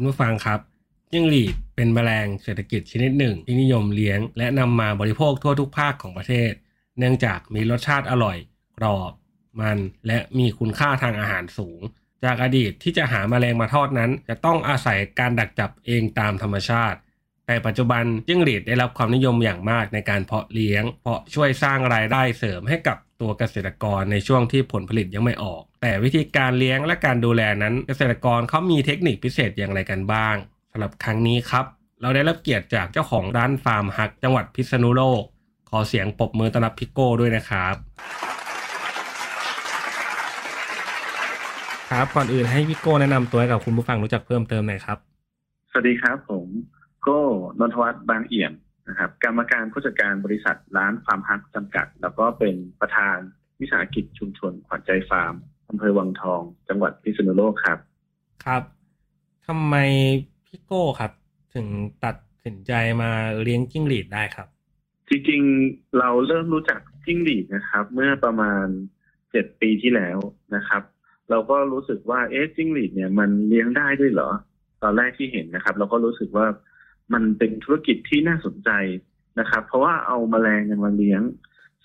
คุณผู้ฟังครับจิ้งหรีดเป็นแมลงเศรษฐกิจชนิดหนึ่ง ที่นิยมเลี้ยง และนำมาบริโภคทั่วทุกภาคของประเทศ เนื่องจากมีรสชาติอร่อย กรอบ มัน และมีคุณค่าทางอาหารสูง จากอดีตที่จะหาแมลงมาทอดนั้น จะต้องอาศัยการดักจับเองตามธรรมชาติ แต่ปัจจุบันจิ้งหรีดได้รับความนิยมอย่างมากในการเพาะเลี้ยง เพราะช่วยสร้างรายได้เสริมให้กับตัวเกษตรกรในช่วงที่ผลผลิตยังไม่ออก แต่วิธีการเลี้ยงและการดูแลนั้นเกษตรกรเขามีเทคนิคพิเศษอย่างไรกันบ้างสำหรับครั้งนี้ครับ เราได้รับเกียรติจากเจ้าของร้านฟาร์มฮัก จังหวัดพิษณุโลก ขอเสียงปรบมือต้อนรับพี่โก้ด้วยนะครับ ครับก่อนอื่นให้พี่โก้แนะนำตัวให้กับคุณผู้ฟังรู้จักเพิ่มเติมหน่อยครับ สวัสดีครับ ผมโก้นนทวัฒน์บางเอี่ยมนะครับกรรมการผู้จัดการบริษัทร้านฟาร์มฮักจำกัด แล้วก็เป็นประธานวิสาหกิจชุมชนขวัญใจฟาร์ม อำเภอวังทอง จังหวัดพิษณุโลกครับครับทำไมพี่โก้ครับ ถึงตัดสินใจมาเลี้ยงจิ้งหรีดได้ครับ จริงๆเราเริ่มรู้จักจิ้งหรีดนะครับ เมื่อประมาณเจ็ดปีที่แล้วนะครับ เราก็รู้สึกว่าเอ๊ะจิ้งหรีดเนี่ยมันเลี้ยงได้ด้วยเหรอ ตอนแรกที่เห็นนะครับ เราก็รู้สึกว่ามันเป็นธุรกิจที่น่าสนใจนะครับ เพราะว่าเอาแมลงมาเลี้ยง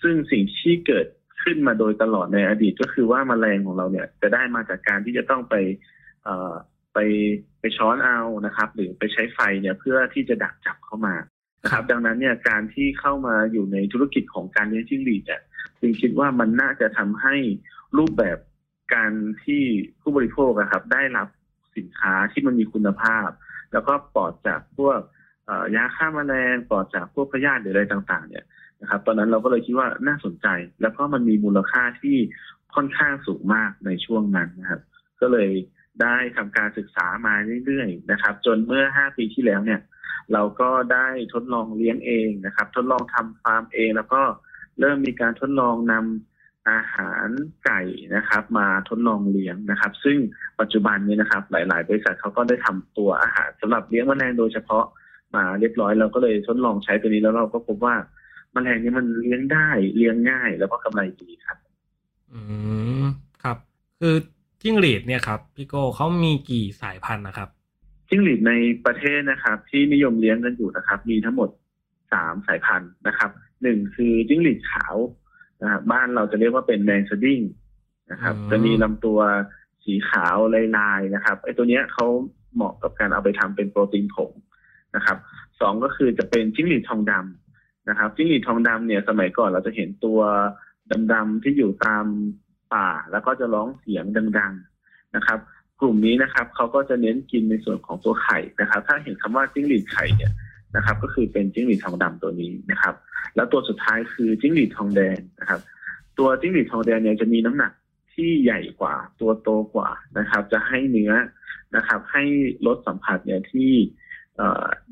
ซึ่งสิ่งที่เกิด ขึ้นมาโดยตลอดในอดีตก็คือว่าแมลงของเราเนี่ยจะได้มาจากการที่จะต้องไปเอ่อไปไปช้อนเอานะครับ หรือไปใช้ไฟเนี่ยเพื่อที่จะดักจับเข้ามานะครับ ดังนั้นเนี่ยการที่เข้ามาอยู่ในธุรกิจของการเลี้ยงจิ้งหรีดเนี่ยจึงคิดว่ามันน่าจะทำให้รูปแบบการที่ผู้บริโภคนะครับ ได้รับสินค้าที่มันมีคุณภาพ แล้วก็ปลอดจากพวกยาฆ่าแมลงปลอดจากพวกพยาธิหรืออะไรต่าง ๆ เนี่ย นะครับ ตอนนั้นเราก็เลยคิดว่าน่าสนใจ แล้วก็มันมีมูลค่าที่ค่อนข้างสูงมากในช่วงนั้นนะครับ ก็เลยได้ทำการศึกษามาเรื่อยๆนะครับ จนเมื่อ 5 ปีที่แล้วเนี่ย เราก็ได้ทดลองเลี้ยงเองนะครับ ทดลองทำฟาร์มเอง แล้วก็เริ่มมีการทดลองนำอาหารไก่นะครับ มาทดลองเลี้ยงนะครับ ซึ่งปัจจุบันนี้นะครับ หลาย ๆ บริษัทเขาก็ได้ทำตัวอาหารสำหรับเลี้ยงแมลงโดยเฉพาะมาเรียบร้อยเราก็เลยทดลองใช้ตัวนี้แล้วเราก็พบว่า แมลงนี้มันเลี้ยงได้เลี้ยงง่ายแล้วก็กำไรดีครับ อืมครับ คือจิ้งหรีดเนี่ยครับพี่โก้เขามีกี่สายพันธุ์นะครับจิ้งหรีดในประเทศนะครับ ที่นิยมเลี้ยงกันอยู่นะครับ มีทั้งหมดสามสายพันธุ์นะครับหนึ่งคือจิ้งหรีดขาวนะครับบ้านเราจะเรียกว่าเป็นแมงสดิ้งนะครับ จะมีลำตัวสีขาวลายๆนะครับไอ้ตัวเนี้ยเขาเหมาะกับการเอาไปทำเป็นโปรตีนผงนะครับสองก็คือจะเป็นจิ้งหรีดทองดำ นะครับจิ้งหรีดทองดำเนี่ยสมัยก่อนเราจะเห็นตัวดำๆที่อยู่ตามป่า แล้วก็จะร้องเสียงดัง ๆนะครับ กลุ่มนี้นะครับเขาก็จะเน้นกินในส่วนของตัวไข่นะครับ ถ้าเห็นคำว่าจิ้งหรีดไข่เนี่ยนะครับ ก็คือเป็นจิ้งหรีดทองดำตัวนี้นะครับ แล้วตัวสุดท้ายคือจิ้งหรีดทองแดงนะครับ ตัวจิ้งหรีดทองแดงเนี่ยจะมีน้ำหนักที่ใหญ่กว่าตัวโตกว่านะครับ จะให้เนื้อนะครับ ให้รสสัมผัสเนี่ยที่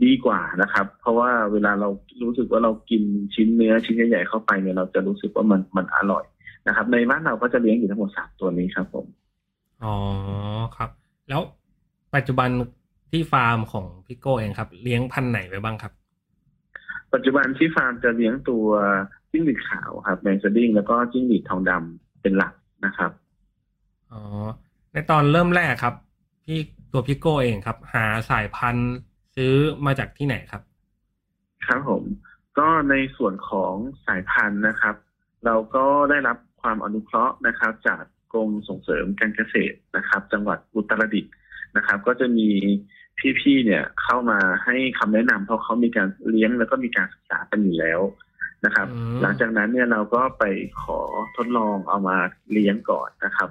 ดีกว่านะครับ เพราะว่าเวลาเรารู้สึกว่าเรากินชิ้นเนื้อชิ้นใหญ่ๆเข้าไปเนี่ยเราจะรู้สึกว่ามันมันอร่อยนะครับ ในบ้านเราก็จะเลี้ยงอยู่ทั้งหมดสามตัวนี้ครับผมอ๋อครับ แล้วปัจจุบันที่ฟาร์มของพี่โก้เองครับ เลี้ยงพันธุ์ไหนไว้บ้างครับ ปัจจุบันที่ฟาร์มจะเลี้ยงตัวจิ้งหรีดขาวครับแมงสะดิ้งแล้วก็จิ้งหรีดทองดำเป็นหลักนะครับอ๋อในตอนเริ่มแรกครับ พี่ตัวพี่โก้เองครับ หาสายพันธุ์ ซื้อมาจากที่ไหนครับ ครับผม ก็ในส่วนของสายพันธุ์นะครับ เราก็ได้รับความอนุเคราะห์นะครับ จากกรมส่งเสริมการเกษตรนะครับ จังหวัดอุตรดิตถ์นะครับ ก็จะมีพี่ๆเนี่ยเข้ามาให้คำแนะนำเพราะเขามีการเลี้ยงแล้วก็มีการศึกษากันอยู่แล้วนะครับ หลังจากนั้นเนี่ยเราก็ไปขอทดลองเอามาเลี้ยงก่อนนะครับ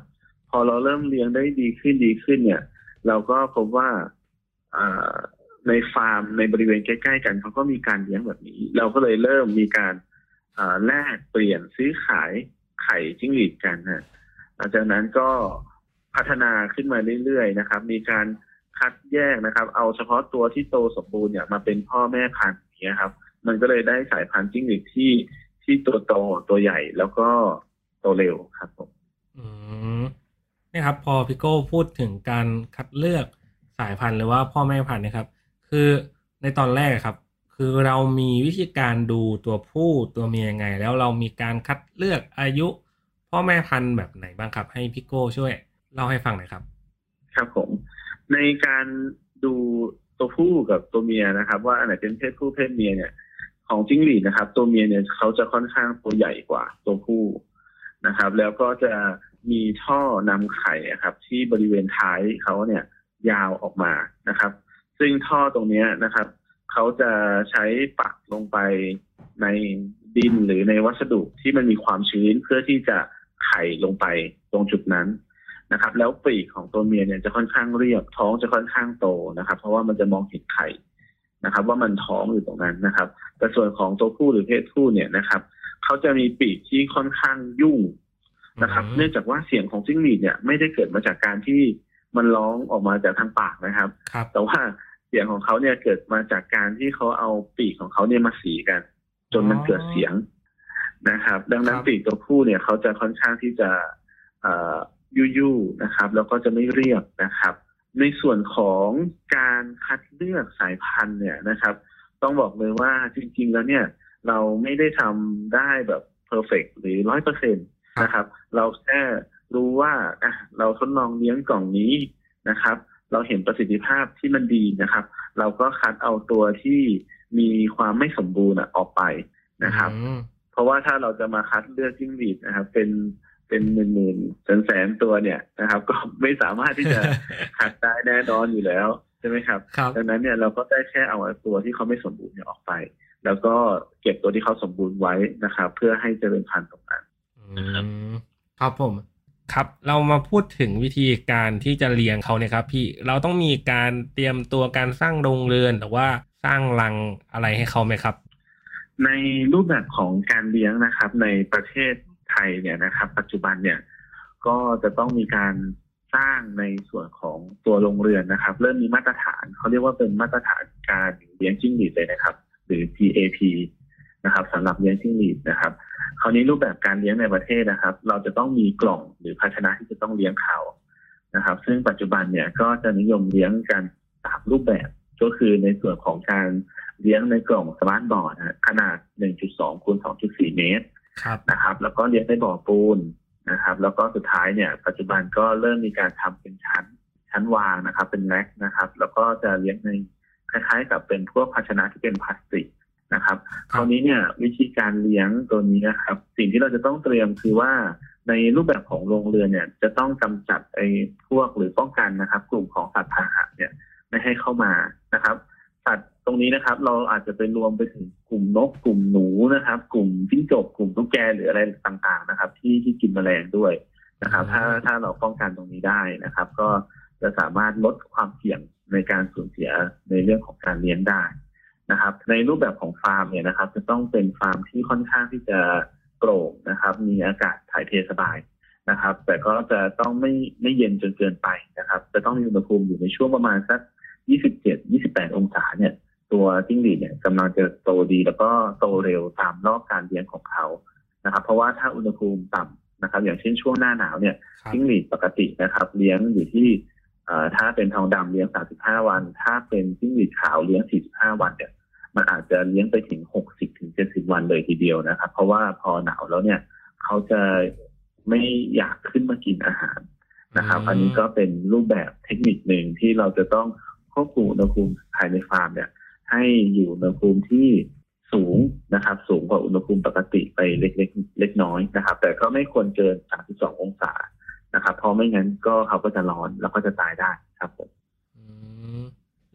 พอเราเริ่มเลี้ยงได้ดีขึ้นดีขึ้นเนี่ย เราก็พบว่า ในฟาร์มในบริเวณใกล้ๆกันเขาก็มีการเลี้ยงแบบนี้ เราก็เลยเริ่มมีการแลกเปลี่ยนซื้อขายไข่จิ้งหรีดกันนะหลังจากนั้นก็พัฒนาขึ้นมาเรื่อยๆนะครับ มีการคัดแยกนะครับ เอาเฉพาะตัวที่โตสมบูรณ์เนี่ยมาเป็นพ่อแม่พันธุ์นี้ครับ มันก็เลยได้สายพันธุ์จิ้งหรีดที่ที่ตัวโตตัวใหญ่แล้วก็โตเร็วครับผมอืมนี่ครับ พอพี่โก้พูดถึงการคัดเลือกสายพันธุ์หรือว่าพ่อแม่พันธุ์นะครับ คือในตอนแรกครับ คือเรามีวิธีการดูตัวผู้ตัวเมียยังไง แล้วเรามีการคัดเลือกอายุ พ่อแม่พันธุ์แบบไหนบ้างครับ ให้พี่โก้ช่วยเล่าให้ฟังหน่อยครับ ครับผม ในการดูตัวผู้กับตัวเมียนะครับ ว่าอันไหนเป็นเพศผู้เพศเมียเนี่ย ของจิ้งหรีดนะครับ ตัวเมียเนี่ยเขาจะค่อนข้างตัวใหญ่กว่าตัวผู้นะครับ แล้วก็จะมีท่อนำไข่ครับ ที่บริเวณท้ายเขาเนี่ยยาวออกมานะครับ ซึ่งท่อตรงนี้นะครับเขาจะใช้ปักลงไปในดินหรือในวัสดุที่มันมีความชื้นเพื่อที่จะไข่ลงไปตรงจุดนั้นนะครับ แล้วปีกของตัวเมียเนี่ยจะค่อนข้างเรียบท้องจะค่อนข้างโตนะครับ เพราะว่ามันจะมองเห็นไข่นะครับ ว่ามันท้องอยู่ตรงนั้นนะครับ แต่ส่วนของตัวผู้หรือเพศผู้เนี่ยนะครับเขาจะมีปีกที่ค่อนข้างยุ่งนะครับ เนื่องจากว่าเสียงของจิ้งหรีดเนี่ยไม่ได้เกิดมาจากการที่มันร้องออกมาจากทางปากนะครับครับแต่ว่า เสียงของเขาเนี่ยเกิดมาจากการที่เขาเอาปีกของเขาเนี่ยมาสีกัน จนมันเกิดเสียงนะครับ ดังนั้นปีกตัวผู้เนี่ยเขาจะค่อนข้างที่จะยุ่ยๆนะครับ แล้วก็จะไม่เรียบนะครับ ในส่วนของการคัดเลือกสายพันธุ์เนี่ยนะครับ ต้องบอกเลยว่าจริง ๆ แล้วเนี่ย เราไม่ได้ทำได้แบบเพอร์เฟกหรือร้อยเปอร์เซ็นตนะครับ เราแค่รู้ว่าอะเราทดลองเลี้ยงกล่องนี้นะครับ เราเห็นประสิทธิภาพที่มันดีนะครับ เราก็คัดเอาตัวที่มีความไม่สมบูรณ์ออกไปนะครับ เพราะว่าถ้าเราจะมาคัดเลือกจิ้งหรีดนะครับ เป็นเป็นหมื่นหมื่นแสนแสนตัวเนี่ยนะครับ ก็ไม่สามารถที่จะคัดได้แน่นอนอยู่แล้วใช่ไหมครับดังนั้นเนี่ยเราก็ได้แค่เอาตัวที่เขาไม่สมบูรณ์เนี่ยออกไป แล้วก็เก็บตัวที่เขาสมบูรณ์ไว้นะครับ เพื่อให้เจริญพันธุ์ตรงนั้นครับผม ครับเรามาพูดถึงวิธีการที่จะเลี้ยงเขาเนี่ยครับ พี่เราต้องมีการเตรียมตัวการสร้างโรงเรือนหรือว่าสร้างรังอะไรให้เขาไหมครับ ในรูปแบบของการเลี้ยงนะครับ ในประเทศไทยเนี่ยนะครับ ปัจจุบันเนี่ยก็จะต้องมีการสร้างในส่วนของตัวโรงเรือนนะครับ เริ่มมีมาตรฐานเขาเรียกว่าเป็นมาตรฐานการเลี้ยงจิ้งหรีดเลยนะครับ หรือ GAP นะครับสำหรับเลี้ยงจิ้งหรีดนะครับคราวนี้รูปแบบการเลี้ยงในประเทศนะครับ เราจะต้องมีกล่องหรือภาชนะที่จะต้องเลี้ยงเขานะครับ ซึ่งปัจจุบันเนี่ยก็จะนิยมเลี้ยงกันสามรูปแบบก็คือในส่วนของการเลี้ยงในกล่องสมาร์ทบอร์ดขนาด 1.2คูณ2.4 เมตรนะครับ แล้วก็เลี้ยงในบ่อปูนนะครับ แล้วก็สุดท้ายเนี่ย ปัจจุบันก็เริ่มมีการทำเป็นชั้นชั้นวางนะครับ เป็นแร็กนะครับ แล้วก็จะเลี้ยงในคล้ายๆ กับเป็นพวกภาชนะที่เป็นพลาสติก นะครับ คราวนี้เนี่ยวิธีการเลี้ยงตัวนี้นะครับ สิ่งที่เราจะต้องเตรียมคือว่าในรูปแบบของโรงเรือนเนี่ย จะต้องกำจัดไอ้พวกหรือป้องกันนะครับ กลุ่มของสัตว์พาหะเนี่ยไม่ให้เข้ามานะครับ สัตว์ตรงนี้นะครับ เราอาจจะไปรวมไปถึงกลุ่มนกกลุ่มหนูนะครับ กลุ่มจิ้งจกกลุ่มตุ๊กแกหรืออะไรต่างๆนะครับ ที่ที่กินแมลงด้วยนะครับ ถ้าถ้าเราป้องกันตรงนี้ได้นะครับ ก็จะสามารถลดความเสี่ยงในการสูญเสียในเรื่องของการเลี้ยงได้ นะครับในรูปแบบของฟาร์มเนี่ยนะครับ จะต้องเป็นฟาร์มที่ค่อนข้างที่จะโปร่งนะครับ มีอากาศถ่ายเทสบายนะครับ แต่ก็จะต้องไม่ไม่เย็นจนเกินไปนะครับ จะต้องมีอุณหภูมิอยู่ในช่วงประมาณสัก 27-28 องศาเนี่ย ตัวจิ้งหรีดเนี่ยกำลังจะโตดีแล้วก็โตเร็วตามรอบการเลี้ยงของเขานะครับ เพราะว่าถ้าอุณหภูมิต่ำนะครับ อย่างเช่นช่วงหน้าหนาวเนี่ยจิ้งหรีดปกตินะครับ เลี้ยงอยู่ที่ถ้าเป็นทองดำเลี้ยง 35 วัน ถ้าเป็นจิ้งหรีดขาวเลี้ยง 45 วันเนี่ย มันอาจจะเลี้ยงไปถึงหกสิบถึงเจ็ดสิบวันเลยทีเดียวนะครับ เพราะว่าพอหนาวแล้วเนี่ย เขาจะไม่อยากขึ้นมากินอาหารนะครับ อันนี้ก็เป็นรูปแบบเทคนิคหนึ่งที่เราจะต้องควบคุมอุณหภูมิภายในฟาร์มเนี่ย ให้อยู่อุณหภูมิที่สูงนะครับ สูงกว่าอุณหภูมิปกติไปเล็กๆเล็กน้อยนะครับ แต่ก็ไม่ควรเกิน 32 องศานะครับ เพราะไม่งั้นก็เขาก็จะร้อนแล้วก็จะตายได้ครับผม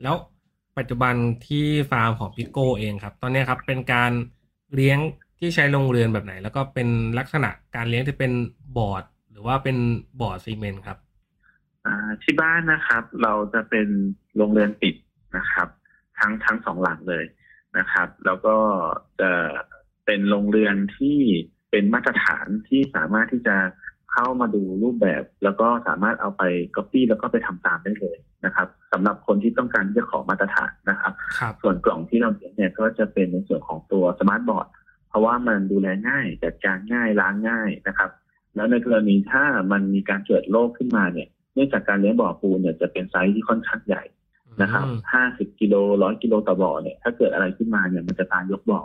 แล้ว ปัจจุบันที่ฟาร์มของพิโก้เองครับ ตอนนี้ครับเป็นการเลี้ยงที่ใช้โรงเรือนแบบไหน แล้วก็เป็นลักษณะการเลี้ยงที่เป็นบอร์ด หรือว่าเป็นบอร์ดซีเมนต์ครับที่บ้านนะครับ เราจะเป็นโรงเรือนปิดนะครับ ทั้งทั้งสองหลังเลยนะครับ แล้วก็จะเป็นโรงเรือนที่เป็นมาตรฐานที่สามารถที่จะเข้ามาดูรูปแบบ แล้วก็สามารถเอาไปก๊อปปี้แล้วก็ไปทำตามได้เลย นะครับสำหรับคนที่ต้องการที่จะขอมาตรฐานนะครับครับ ส่วนกล่องที่เราเลี้ยงเนี่ยก็จะเป็นในส่วนของตัว smart board เพราะว่ามันดูแลง่ายจัดการง่ายล้างง่ายนะครับ แล้วในกรณีถ้ามันมีการเกิดโรคขึ้นมาเนี่ยเนื่องจากการเลี้ยงบ่อปูนเนี่ยจะเป็นไซส์ที่ค่อนข้างใหญ่นะครับอืมห้าสิบกิโลร้อยกิโลต่อบ่อเนี่ยถ้าเกิดอะไรขึ้นมาเนี่ยมันจะตายยกบ่อ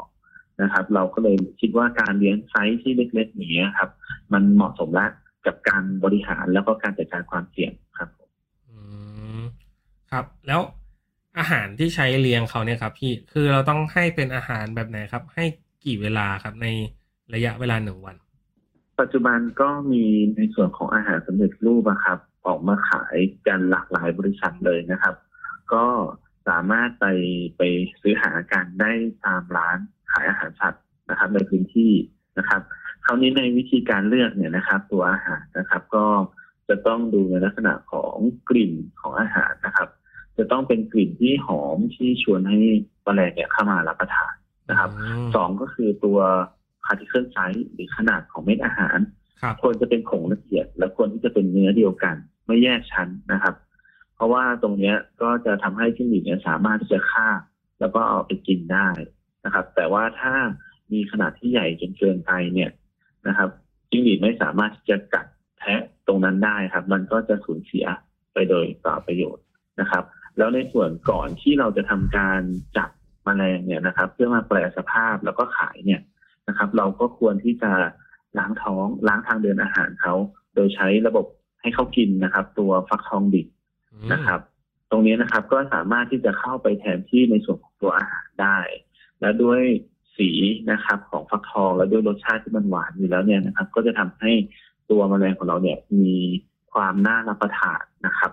นะครับ เราก็เลยคิดว่าการเลี้ยงไซส์ที่เล็กๆอย่างเงี้ยครับ มันเหมาะสมแล้วกับการบริหารแล้วก็การจัดการความเสี่ยงครับผมอืม ครับ แล้วอาหารที่ใช้เลี้ยงเขาเนี่ยครับ พี่คือเราต้องให้เป็นอาหารแบบไหนครับ ให้กี่เวลาครับในระยะเวลาหนึ่งวัน ปัจจุบันก็มีในส่วนของอาหารสำเร็จรูปอะครับ ออกมาขายกันหลากหลายบริษัทเลยนะครับ ก็สามารถไปไปซื้อหากันได้ตามร้านขายอาหารสัตว์นะครับ ในพื้นที่นะครับคราวนี้ในวิธีการเลือกเนี่ยนะครับ ตัวอาหารนะครับ ก็จะต้องดูในลักษณะของกลิ่นของอาหารนะครับ จะต้องเป็นกลิ่นที่หอมที่ชวนให้แมลงเนี่ยเข้ามารับประทานนะครับอืมสองก็คือตัว particle size หรือขนาดของเม็ดอาหารครับควรจะเป็นผงละเอียด และควรที่จะเป็นเนื้อเดียวกัน ไม่แยกชั้นนะครับ เพราะว่าตรงเนี้ยก็จะทำให้จิ้งหรีดเนี่ยสามารถที่จะฆ่า แล้วก็เอาไปกินได้นะครับ แต่ว่าถ้ามีขนาดที่ใหญ่จนเกินไปเนี่ยนะครับจิ้งหรีดไม่สามารถที่จะกัดแทะตรงนั้นได้ครับ มันก็จะสูญเสียไปโดยเปล่าประโยชน์นะครับ แล้วในส่วนก่อนที่เราจะทำการจับแมลงเนี่ยนะครับ เพื่อมาแปลสภาพแล้วก็ขายเนี่ยนะครับ เราก็ควรที่จะล้างท้องล้างทางเดินอาหารเขาโดยใช้ระบบให้เขากินนะครับ ตัวฟักทองดิบนะครับ ตรงนี้นะครับก็สามารถที่จะเข้าไปแทนที่ในส่วนของตัวอาหารได้ และด้วยสีนะครับ ของฟักทองและด้วยรสชาติที่มันหวานอยู่แล้วเนี่ยนะครับ ก็จะทำให้ตัวแมลงของเราเนี่ยมีความน่ารับประทานนะครับ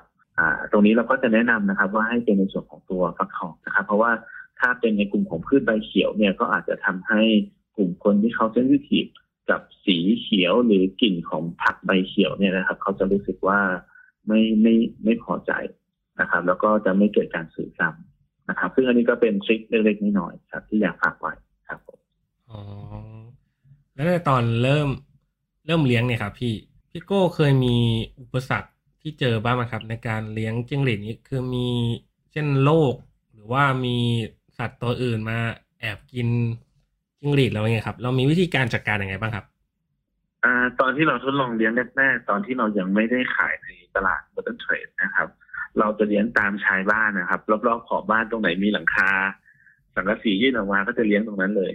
ตรงนี้เราก็จะแนะนำนะครับ ว่าให้เป็นในส่วนของตัวฟักทองนะครับ เพราะว่าถ้าเป็นในกลุ่มของพืชใบเขียวเนี่ยก็อาจจะทำให้กลุ่มคนที่เขาเซนซิทีฟกับสีเขียวหรือกลิ่นของผักใบเขียวเนี่ยนะครับ เขาจะรู้สึกว่าไม่ไม่ไม่พอใจนะครับ แล้วก็จะไม่เกิดการสื่อซ้ำนะครับ ซึ่งอันนี้ก็เป็นทริคเล็กๆน้อยๆครับ ที่อยากฝากไว้ครับผมอ๋อแล้วในตอนเริ่มเริ่มเลี้ยงเนี่ยครับ พี่พี่โก้เคยมีอุปสรรค ที่เจอบ้างไหมครับ ในการเลี้ยงจิ้งหรีดนี้คือมีเช่นโรคหรือว่ามีสัตว์ตัวอื่นมาแอบกินจิ้งหรีดเราไงครับ เรามีวิธีการจัดการยังไงบ้างครับอ่าตอนที่เราทดลองเลี้ยงแรกๆตอนที่เรายังไม่ได้ขายในตลาด Modern Trade นะครับ เราจะเลี้ยงตามชายบ้านนะครับรอบๆขอบบ้านตรงไหนมีหลังคา สังกะสียื่นออกมาก็จะเลี้ยงตรงนั้นเลย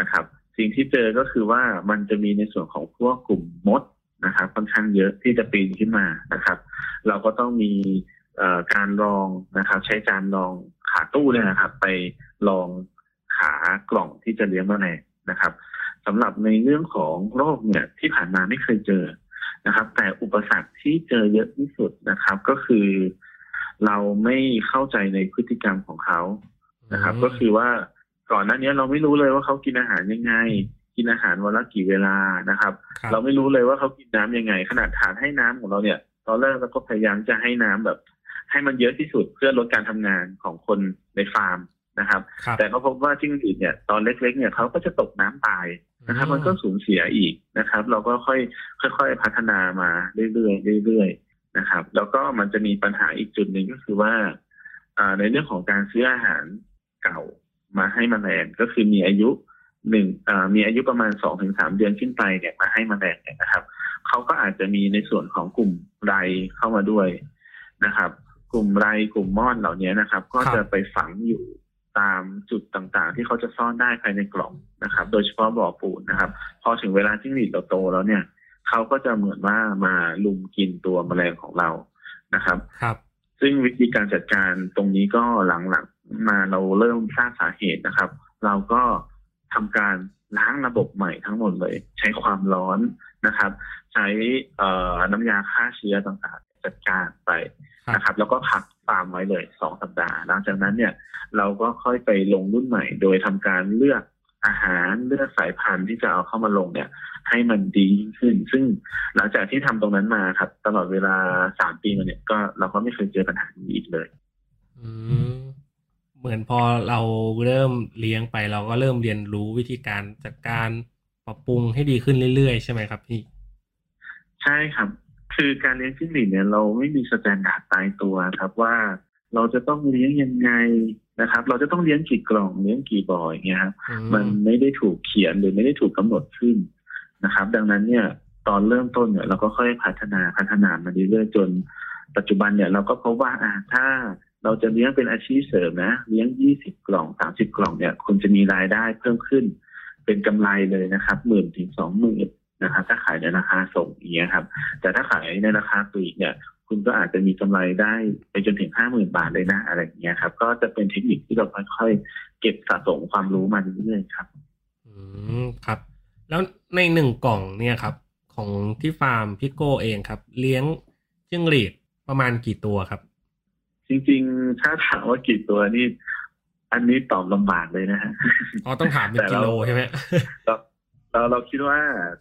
นะครับ สิ่งที่เจอก็คือว่ามันจะมีในส่วนของพวกกลุ่มมด นะครับ ค่อนข้างเยอะที่จะปีนขึ้นมานะครับ เราก็ต้องมีเอ่อการลองนะครับ ใช้จานรองขาตู้เนี่ยนะครับ ไปลองขากล่องที่จะเลี้ยงแมลงนะครับสำหรับในเรื่องของโรคเนี่ยที่ผ่านมาไม่เคยเจอนะครับ แต่อุปสรรคที่เจอเยอะที่สุดนะครับ ก็คือเราไม่เข้าใจในพฤติกรรมของเขานะครับอืมก็คือว่าก่อนหน้านี้เราไม่รู้เลยว่าเขากินอาหารยังไง กินอาหารวันละกี่เวลานะครับครับ เราไม่รู้เลยว่าเขากินน้ำยังไง ขนาดฐานให้น้ำของเราเนี่ย ตอนแรกเราก็พยายามจะให้น้ำแบบ ให้มันเยอะที่สุดเพื่อลดการทำงานของคนในฟาร์มนะครับครับ แต่ก็พบว่าจิ้งหรีดเนี่ยตอนเล็ก ๆ เนี่ยเขาก็จะตกน้ำตายนะครับ มันก็สูญเสียอีกนะครับ เราก็ค่อยค่อย ๆ พัฒนามาเรื่อยๆเรื่อยๆนะครับ แล้วก็มันจะมีปัญหาอีกจุดหนึ่งก็คือว่าอ่าในเรื่องของการซื้ออาหารเก่ามาให้แมลงก็คือมีอายุ หนึ่งอ่ามีอายุประมาณสองถึงสามเดือนขึ้นไปเนี่ยมาให้แมลงเนี่ยนะครับเขาก็อาจจะมีในส่วนของกลุ่มไรเข้ามาด้วยนะครับ กลุ่มไรกลุ่มม่อนเหล่านี้นะครับ ก็ครับจะไปฝังอยู่ตามจุดต่างๆ ที่เขาจะซ่อนได้ภายในกล่องนะครับ โดยเฉพาะบ่อปูนนะครับ พอถึงเวลาจิ้งหรีดเราโตแล้วเนี่ยเขาก็จะเหมือนว่ามาลุมกินตัวแมลงของเรานะครับ ครับ ซึ่งวิธีการจัดการตรงนี้ก็หลังๆมาเราเริ่มทราบสาเหตุนะครับ เราก็ ทำการล้างระบบใหม่ทั้งหมดเลย ใช้ความร้อนนะครับ ใช้เอ่อน้ำยาฆ่าเชื้อต่างๆ จัดการไปครับนะครับ แล้วก็พักฟาร์มไว้เลยสองสัปดาห์ หลังจากนั้นเนี่ย เราก็ค่อยไปลงรุ่นใหม่ โดยทำการเลือกอาหารเลือกสายพันธุ์ที่จะเอาเข้ามาลงเนี่ย ให้มันดียิ่งขึ้น ซึ่งหลังจากที่ทำตรงนั้นมาครับ ตลอดเวลาสามปีมาเนี่ยก็เราก็ไม่เคยเจอปัญหานี้อีกเลย อืม เหมือนมือนพอเราเริ่มเลี้ยงไป เราก็เริ่มเรียนรู้วิธีการจัดการปรับปรุงให้ดีขึ้นเรื่อยๆ ใช่ไหมครับพี่ ใช่ครับ คือการเลี้ยงจิ้งหรีดเนี่ยเราไม่มี standard ตายตัวครับว่าเราจะต้องเลี้ยงยังไงนะครับ เราจะต้องเลี้ยงกี่กล่องเลี้ยงกี่บ่ออย่างเงี้ยครับมันไม่ได้ถูกเขียนหรือไม่ได้ถูกกำหนดขึ้นนะครับ ดังนั้นเนี่ยตอนเริ่มต้นเนี่ยเราก็ค่อยพัฒนาพัฒนามาเรื่อยๆจน ปัจจุบันเนี่ยเราก็พบว่าอ่าถ้า เราจะเลี้ยงเป็นอาชีพเสริมนะ เลี้ยงยี่สิบกล่องสามสิบกล่องเนี่ยคุณจะมีรายได้เพิ่มขึ้น เป็นกำไรเลยนะครับหมื่นถึงสองหมื่นนะครับถ้าขายในราคาส่งอย่างเงี้ยครับ แต่ถ้าขายในราคาปลีกเนี่ย คุณก็อาจจะมีกำไรได้ไปจนถึงห้าหมื่นบาทเลยนะอะไรอย่างเงี้ยครับ ก็จะเป็นเทคนิคที่เราค่อยๆเก็บสะสมความรู้มาเรื่อยๆครับ อืมครับ แล้วในหนึ่งกล่องเนี่ยครับ ของที่ฟาร์มพี่โก้เองครับ เลี้ยงจิ้งหรีดประมาณกี่ตัวครับ จริงๆ ถ้าถามว่ากี่ตัวนี่ อันนี้ตอบลำบากเลยนะฮะอ๋อต้องถามเป็นกิโลใช่ไหมเราเราเราคิดว่า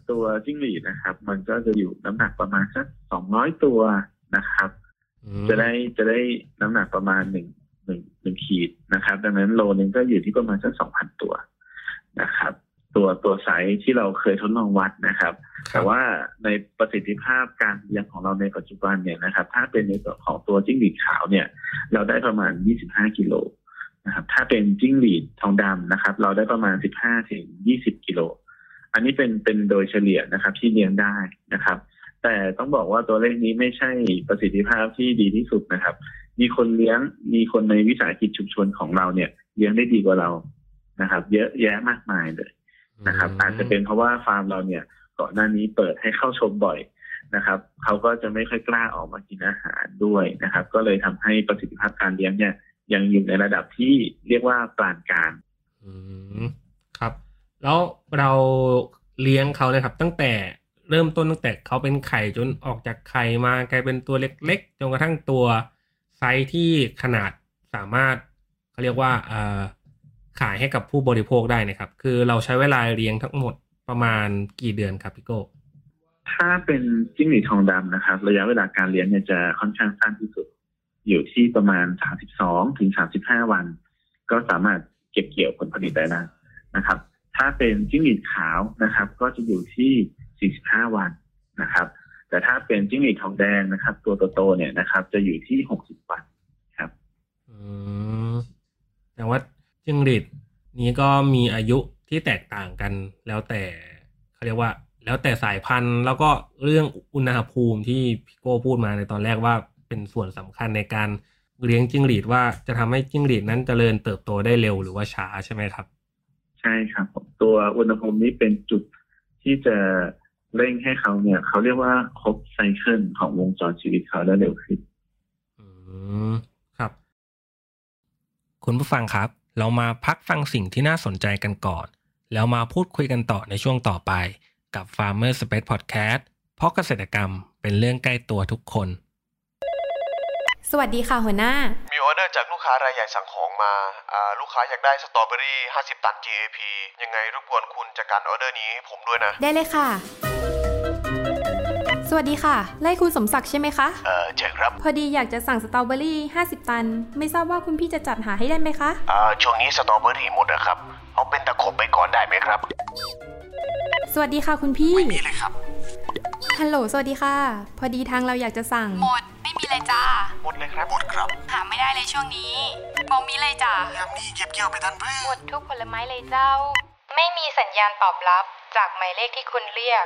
ตัวจิ้งหรีดนะครับ มันก็จะอยู่น้ำหนักประมาณสักสองร้อยตัวนะครับ จะได้จะได้น้ำหนักประมาณหนึ่งหนึ่งหนึ่งขีดนะครับ ดังนั้นโลนึงก็อยู่ที่ประมาณสักสองพันตัวนะครับ ตัวตัวไซส์ที่เราเคยทดลองวัดนะครับ แต่ว่าในประสิทธิภาพการเลี้ยงของเราในปัจจุบันเนี่ยนะครับ ถ้าเป็นในส่วนของตัวจิ้งหรีดขาวเนี่ย เราได้ประมาณ 25 กิโลนะครับ ถ้าเป็นจิ้งหรีดทองดำนะครับ เราได้ประมาณ 15ถึง20 กิโล อันนี้เป็นเป็นโดยเฉลี่ยนะครับที่เลี้ยงได้นะครับ แต่ต้องบอกว่าตัวเลขนี้ไม่ใช่ประสิทธิภาพที่ดีที่สุดนะครับ มีคนเลี้ยงมีคนในวิสาหกิจชุมชนของเราเนี่ยเลี้ยงได้ดีกว่าเรานะครับ เยอะแยะมากมายเลย นะครับ อาจจะเป็นเพราะว่าฟาร์มเราเนี่ยก่อนหน้านี้เปิดให้เข้าชมบ่อยนะครับเขาก็จะไม่ค่อยกล้าออกมากินอาหารด้วยนะครับ ก็เลยทำให้ประสิทธิภาพการเลี้ยงเนี่ย ยังอยู่ในระดับที่เรียกว่าปานกลางอืมครับ แล้วเราเลี้ยงเขานะครับ ตั้งแต่เริ่มต้นตั้งแต่เขาเป็นไข่จนออกจากไข่มากลายเป็นตัวเล็กๆจนกระทั่งตัวไซส์ที่ขนาดสามารถเขาเรียกว่าเอ่อ ขายให้กับผู้บริโภคได้นะครับ คือเราใช้เวลาเลี้ยงทั้งหมดประมาณกี่เดือนครับพี่โก้ถ้าเป็นจิ้งหรีดทองดำนะครับ ระยะเวลาการเลี้ยงเนี่ยจะค่อนข้างสั้นที่สุด อยู่ที่ประมาณ 32ถึง35 วัน ก็สามารถเก็บเกี่ยวผลผลิตได้แล้วนะครับ ถ้าเป็นจิ้งหรีดขาวนะครับ ก็จะอยู่ที่ 45 วันนะครับ แต่ถ้าเป็นจิ้งหรีดทองแดงนะครับ ตัวโตๆเนี่ยนะครับ จะอยู่ที่ 60 วันครับ อืมแต่ว่า จิ้งหรีดนี้ก็มีอายุที่แตกต่างกันแล้วแต่เขาเรียกว่า แล้วแต่สายพันธุ์ แล้วก็เรื่องอุณหภูมิที่พี่โก้พูดมาในตอนแรกว่าเป็นส่วนสำคัญในการเลี้ยงจิ้งหรีดว่าจะทำให้จิ้งหรีดนั้นเจริญเติบโตได้เร็วหรือว่าช้าใช่ไหมครับ ใช่ครับผมตัวอุณหภูมินี้เป็นจุดที่จะเร่งให้เขาเนี่ย เขาเรียกว่าครบไซเคิลของวงจรชีวิตเขาได้เร็วขึ้นอืมครับ คุณผู้ฟังครับ เรามาพักฟังสิ่งที่น่าสนใจกันก่อน แล้วมาพูดคุยกันต่อในช่วงต่อไปกับ Farmer Space Podcast เพราะเกษตรกรรมเป็นเรื่องใกล้ตัวทุกคน สวัสดีค่ะหัวหน้า มีออเดอร์จากลูกค้ารายใหญ่สั่งของมาอ่าลูกค้าอยากได้สตรอเบอรี่ 50 ตัน GAP ยังไงรบกวนคุณจัดการออเดอร์นี้ให้ผมด้วยนะ ได้เลยค่ะ สวัสดีค่ะ ไล่คุณสมศักดิ์ใช่ไหมคะ เออใช่ครับ พอดีอยากจะสั่งสตรอเบอรี่ 50 ตัน ไม่ทราบว่าคุณพี่จะจัดหาให้ได้ไหมคะ อ่าช่วงนี้สตรอเบอรี่หมดนะครับ เอาเป็นตะขบไปก่อนได้ไหมครับ สวัสดีค่ะคุณพี่มีเลยครับ ฮัลโหล สวัสดีค่ะ พอดีทางเราอยากจะสั่ง หมด ไม่มีเลยจ้า หมดเลยครับ หมดครับหาไม่ได้เลยช่วงนี้บอกมีเลยจ้า ยามนี้เก็บเกี่ยวไปทันเพื่อหมดทุกผลไม้เลยเจ้า ไม่มีสัญญาณตอบรับจากหมายเลขที่คุณเรียก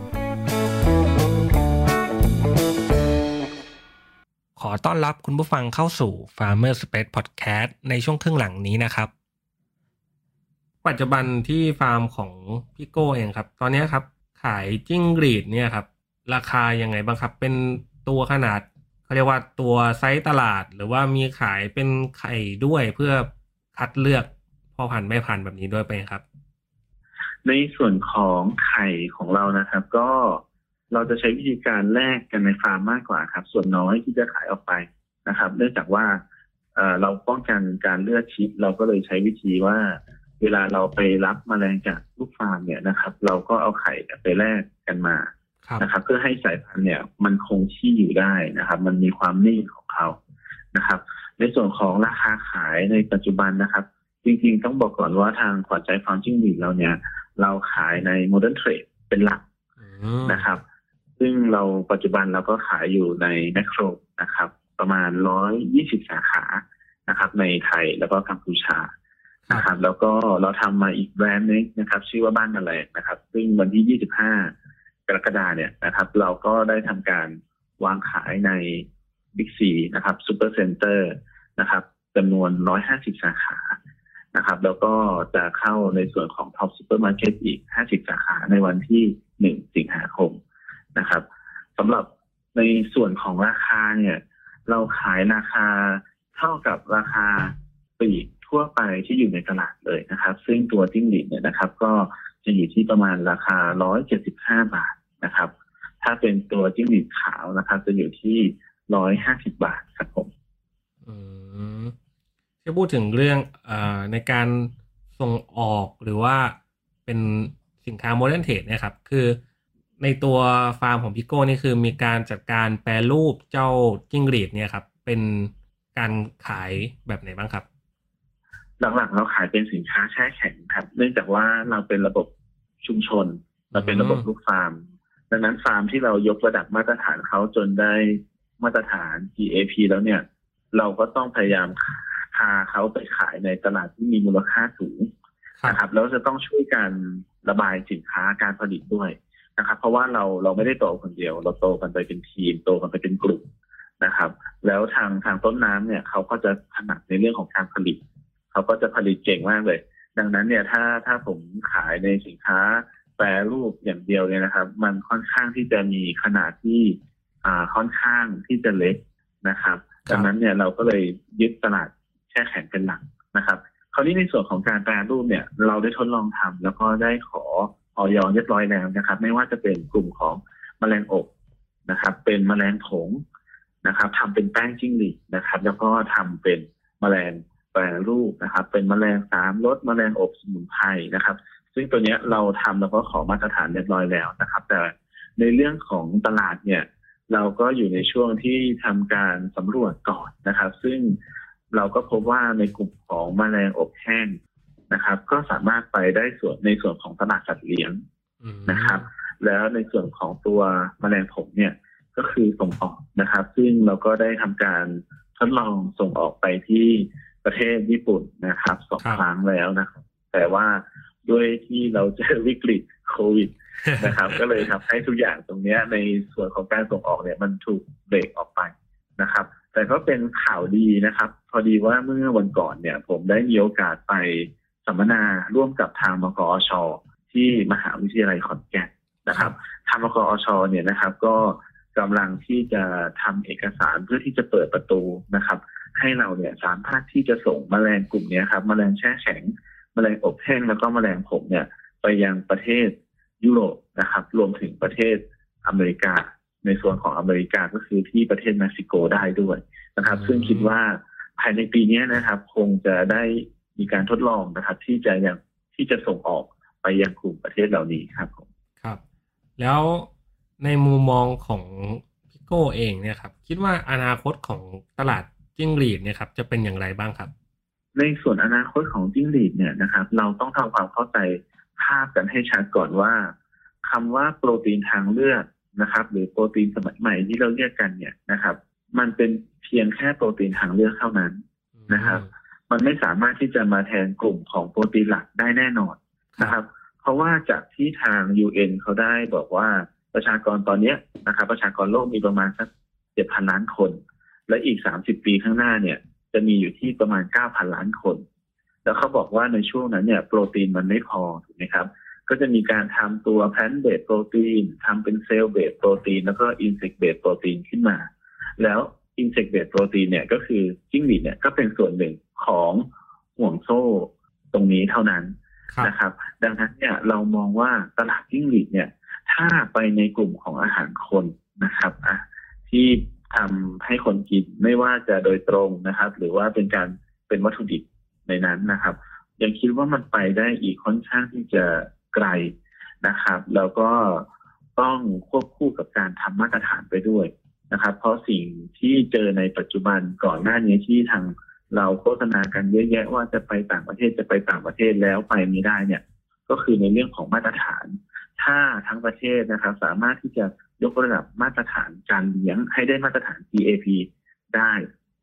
ขอต้อนรับคุณผู้ฟังเข้าสู่ Farmer Space Podcast ในช่วงครึ่งหลังนี้นะครับ ปัจจุบันที่ฟาร์มของพี่โก้เองครับ ตอนนี้ครับ ขายจิ้งหรีดเนี่ยครับ ราคายังไงบ้างครับ เป็นตัวขนาดเขาเรียกว่าตัวไซส์ตลาด หรือว่ามีขายเป็นไข่ด้วยเพื่อคัดเลือกพ่อพันธุ์แม่พันธุ์แบบนี้ด้วยไปครับ ในส่วนของไข่ของเรานะครับ ก็ เราจะใช้วิธีการแลกกันในฟาร์มมากกว่าครับ ส่วนน้อยที่จะขายออกไปนะครับ เนื่องจากว่าเอ่อเราป้องกันการเลือดชิป เราก็เลยใช้วิธีว่า เวลาเราไปรับแมลงจากลูกฟาร์มเนี่ยนะครับ เราก็เอาไข่ไปแลกกันมาครับนะครับ เพื่อให้สายพันธุ์เนี่ยมันคงที่อยู่ได้นะครับ มันมีความนิ่งของเขานะครับ ในส่วนของราคาขายในปัจจุบันนะครับ จริงๆ ต้องบอกก่อนว่าทางขวัญใจฟาร์มจิ้งหรีดเราเนี่ย เราขายใน modern trade เป็นหลักอืมนะครับ ซึ่งเราปัจจุบันเราก็ขายอยู่ในแมคโครนะครับ ประมาณร้อยยี่สิบสาขานะครับ ในไทยแล้วก็กัมพูชาครับนะครับ แล้วก็เราทำมาอีกแบรนด์หนึงนะครับ ชื่อว่าบ้านแมลงนะครับ ซึ่งวันที่ยี่สิบห้ากรกฎาเนี่ยนะครับ เราก็ได้ทำการวางขายในบิ๊กซีนะครับซูเปอร์เซ็นเตอร์นะครับจำนวนร้อยห้าสิบสาขา นะครับ แล้วก็จะเข้าในส่วนของท็อปซูเปอร์มาร์เก็ตอีกห้าสิบสาขาในวันที่หนึ่งสิงหาคม นะครับสำหรับในส่วนของราคาเนี่ย เราขายราคาเท่ากับราคาปลีกทั่วไปที่อยู่ในตลาดเลยนะครับ ซึ่งตัวจิ้งหรีดเนี่ยนะครับ ก็จะอยู่ที่ประมาณราคา 175 บาทนะครับ ถ้าเป็นตัวจิ้งหรีดขาวนะครับ จะอยู่ที่ 150 บาทครับผมอืมที่พูดถึงเรื่องเอ่อในการส่งออกหรือว่าเป็นสินค้า modern trade เนี่ยครับ คือ ในตัวฟาร์มของพิโก้นี่คือมีการจัดการแปรรูปเจ้าจิ้งหรีดเนี่ยครับ เป็นการขายแบบไหนบ้างครับ หลักๆเราขายเป็นสินค้าแช่แข็งครับ เนื่องจากว่าเราเป็นระบบชุมชน เราเป็นระบบลูกฟาร์ม ดังนั้นฟาร์มที่เรายกระดับมาตรฐานเขาจนได้มาตรฐาน GAP แล้วเนี่ย เราก็ต้องพยายามพาเขาไปขายในตลาดที่มีมูลค่าสูงนะครับแล้วจะต้องช่วยกันระบายสินค้าการผลิตด้วย นะครับ เพราะว่าเราเราไม่ได้โตคนเดียว เราโตกันไปเป็นทีม โตกันไปเป็นกลุ่มนะครับ แล้วทางทางต้นน้ำเนี่ยเขาก็จะถนัดในเรื่องของการผลิตเขาก็จะผลิตเก่งมากเลย ดังนั้นเนี่ยถ้าถ้าผมขายในสินค้าแปรรูปอย่างเดียวเนี่ยนะครับ มันค่อนข้างที่จะมีขนาดที่อ่าค่อนข้างที่จะเล็กนะครับครับดังนั้นเนี่ยเราก็เลยยึดตลาดแช่แข็งเป็นหลักนะครับคราวนี้ในส่วนของการแปรรูปเนี่ย เราได้ทดลองทำแล้วก็ได้ขอ ออยเรียบร้อยแล้วนะครับ ไม่ว่าจะเป็นกลุ่มของแมลงอบนะครับ เป็นแมลงผงนะครับทำเป็นแป้งจิ้งหรีดนะครับ แล้วก็ทำเป็นแมลงแปรรูปนะครับ เป็นแมลงสามรสแมลงอบสมุนไพรนะครับ ซึ่งตัวเนี้ยเราทำแล้วก็ขอมาตรฐานเรียบร้อยแล้วนะครับ แต่ในเรื่องของตลาดเนี่ย เราก็อยู่ในช่วงที่ทำการสำรวจก่อนนะครับ ซึ่งเราก็พบว่าในกลุ่มของแมลงอบแห้ง นะครับ ก็สามารถไปได้ส่วนในส่วนของตลาดสัตว์เลี้ยงอืมนะครับ แล้วในส่วนของตัวแมลงผมเนี่ยก็คือส่งออกนะครับ ซึ่งเราก็ได้ทำการทดลองส่งออกไปที่ประเทศญี่ปุ่นนะครับสองครั้งแล้วนะครับแต่ว่าด้วยที่เราเจอวิกฤตโควิดนะครับ ก็เลยทำให้ทุกอย่างตรงเนี้ยในส่วนของการส่งออกเนี่ยมันถูกเบรกออกไปนะครับ แต่ก็เป็นข่าวดีนะครับ พอดีว่าเมื่อวันก่อนเนี่ย ผมได้มีโอกาสไป สัมมนาร่วมกับทางมกอช ที่มหาวิทยาลัยขอนแก่นนะครับทางมกอช เนี่ยนะครับ ก็กำลังที่จะทำเอกสารเพื่อที่จะเปิดประตูนะครับ ให้เราเนี่ยสามารถที่จะส่งแมลงกลุ่มเนี้ยครับแมลงแช่แข็งแมลงอบแห้งแล้วก็แมลงผมเนี่ย ไปยังประเทศยุโรปนะครับ รวมถึงประเทศอเมริกา ในส่วนของอเมริกาก็คือที่ประเทศเม็กซิโกได้ด้วยนะครับอืมซึ่งคิดว่าภายในปีนี้นะครับ คงจะได้ มีการทดลองนะครับ ที่จะยังที่จะส่งออกไปยังกลุ่มประเทศเหล่านี้ครับผมครับ แล้วในมุมมองของพิโก้เองเนี่ยครับ คิดว่าอนาคตของตลาดจิ้งหรีดเนี่ยครับ จะเป็นอย่างไรบ้างครับ ในส่วนอนาคตของจิ้งหรีดเนี่ยนะครับ เราต้องทำความเข้าใจภาพกันให้ชัดก่อนว่าคำว่าโปรตีนทางเลือกนะครับ หรือโปรตีนสมัยใหม่ที่เราเรียกกันเนี่ยนะครับ มันเป็นเพียงแค่โปรตีนทางเลือกเท่านั้นนะครับ มันไม่สามารถที่จะมาแทนกลุ่มของโปรตีนหลักได้แน่นอนนะครับ เพราะว่าจากที่ทาง UN เขาได้บอกว่าประชากรตอนเนี้ยนะครับ ประชากรโลกมีประมาณสักเจ็ดพันล้านคน และอีกสามสิบปีข้างหน้าเนี่ย จะมีอยู่ที่ประมาณเก้าพันล้านคน แล้วเขาบอกว่าในช่วงนั้นเนี่ยโปรตีนมันไม่พอถูกไหมครับ ก็จะมีการทำตัวแพนเบสโปรตีนทำเป็น cell-based protein แล้วก็ insect-based protein ขึ้นมา แล้ว insect-based protein เนี่ยก็คือจิ้งหรีดเนี่ยก็เป็นส่วนหนึ่ง ของห่วงโซ่ตรงนี้เท่านั้นครับนะครับ ดังนั้นเนี่ยเรามองว่าตลาดจิ้งหรีดเนี่ย ถ้าไปในกลุ่มของอาหารคนนะครับอะที่ทำให้คนกินไม่ว่าจะโดยตรงนะครับ หรือว่าเป็นการเป็นวัตถุดิบในนั้นนะครับ ยังคิดว่ามันไปได้อีกค่อนข้างที่จะไกลนะครับ แล้วก็ต้องควบคู่กับการทำมาตรฐานไปด้วยนะครับ เพราะสิ่งที่เจอในปัจจุบันก่อนหน้านี้ที่ทาง เราโฆษณากันเยอะแยะว่าจะไปต่างประเทศจะไปต่างประเทศแล้วไปไม่ได้เนี่ย ก็คือในเรื่องของมาตรฐาน ถ้าทั้งประเทศนะครับ สามารถที่จะยกระดับมาตรฐานการเลี้ยงให้ได้มาตรฐาน GAP ได้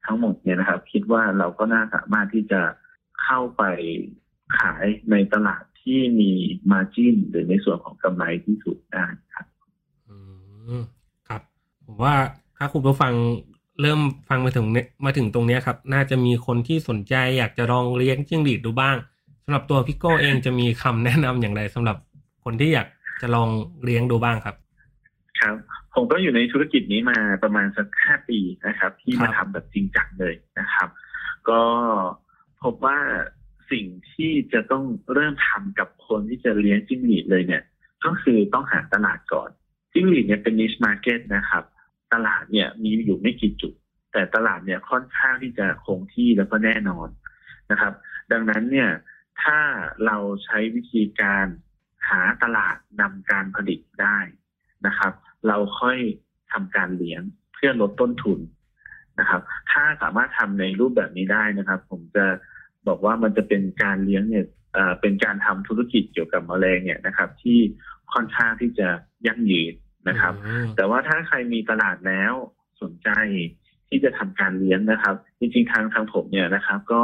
ทั้งหมดเนี่ยนะครับ คิดว่าเราก็น่าสามารถที่จะเข้าไปขายในตลาดที่มี margin หรือในส่วนของกำไรที่สูงได้ครับอืมครับ ผมว่าถ้าคุณผู้ฟัง เริ่มฟังมาถึงเนี่ยมาถึงตรงเนี้ยครับ น่าจะมีคนที่สนใจอยากจะลองเลี้ยงจิ้งหรีดดูบ้างสำหรับตัวพี่โก้เองจะมีคำแนะนำอย่างไรสำหรับคนที่อยากจะลองเลี้ยงดูบ้างครับ ครับ ผมก็อยู่ในธุรกิจนี้มาประมาณสักห้าปีนะครับ ที่มาทำแบบจริงจังเลยนะครับ ก็พบว่าสิ่งที่จะต้องเริ่มทำกับคนที่จะเลี้ยงจิ้งหรีดเลยเนี่ย ก็คือต้องหาตลาดก่อนจิ้งหรีดเนี่ยเป็น niche market นะครับ ตลาดเนี่ยมีอยู่ไม่กี่จุด แต่ตลาดเนี่ยค่อนข้างที่จะคงที่แล้วก็แน่นอนนะครับ ดังนั้นเนี่ยถ้าเราใช้วิธีการหาตลาดนำการผลิตได้นะครับ เราค่อยทำการเลี้ยงเพื่อลดต้นทุนนะครับ ถ้าสามารถทำในรูปแบบนี้ได้นะครับ ผมจะบอกว่ามันจะเป็นการเลี้ยงเนี่ยเอ่อเป็นการทำธุรกิจเกี่ยวกับแมลงเนี่ยนะครับ ที่ค่อนข้างที่จะยั่งยืน นะครับอืมแต่ว่าถ้าใครมีตลาดแล้วสนใจที่จะทำการเลี้ยงนะครับ จริงๆทางทางผมเนี่ยนะครับ ก็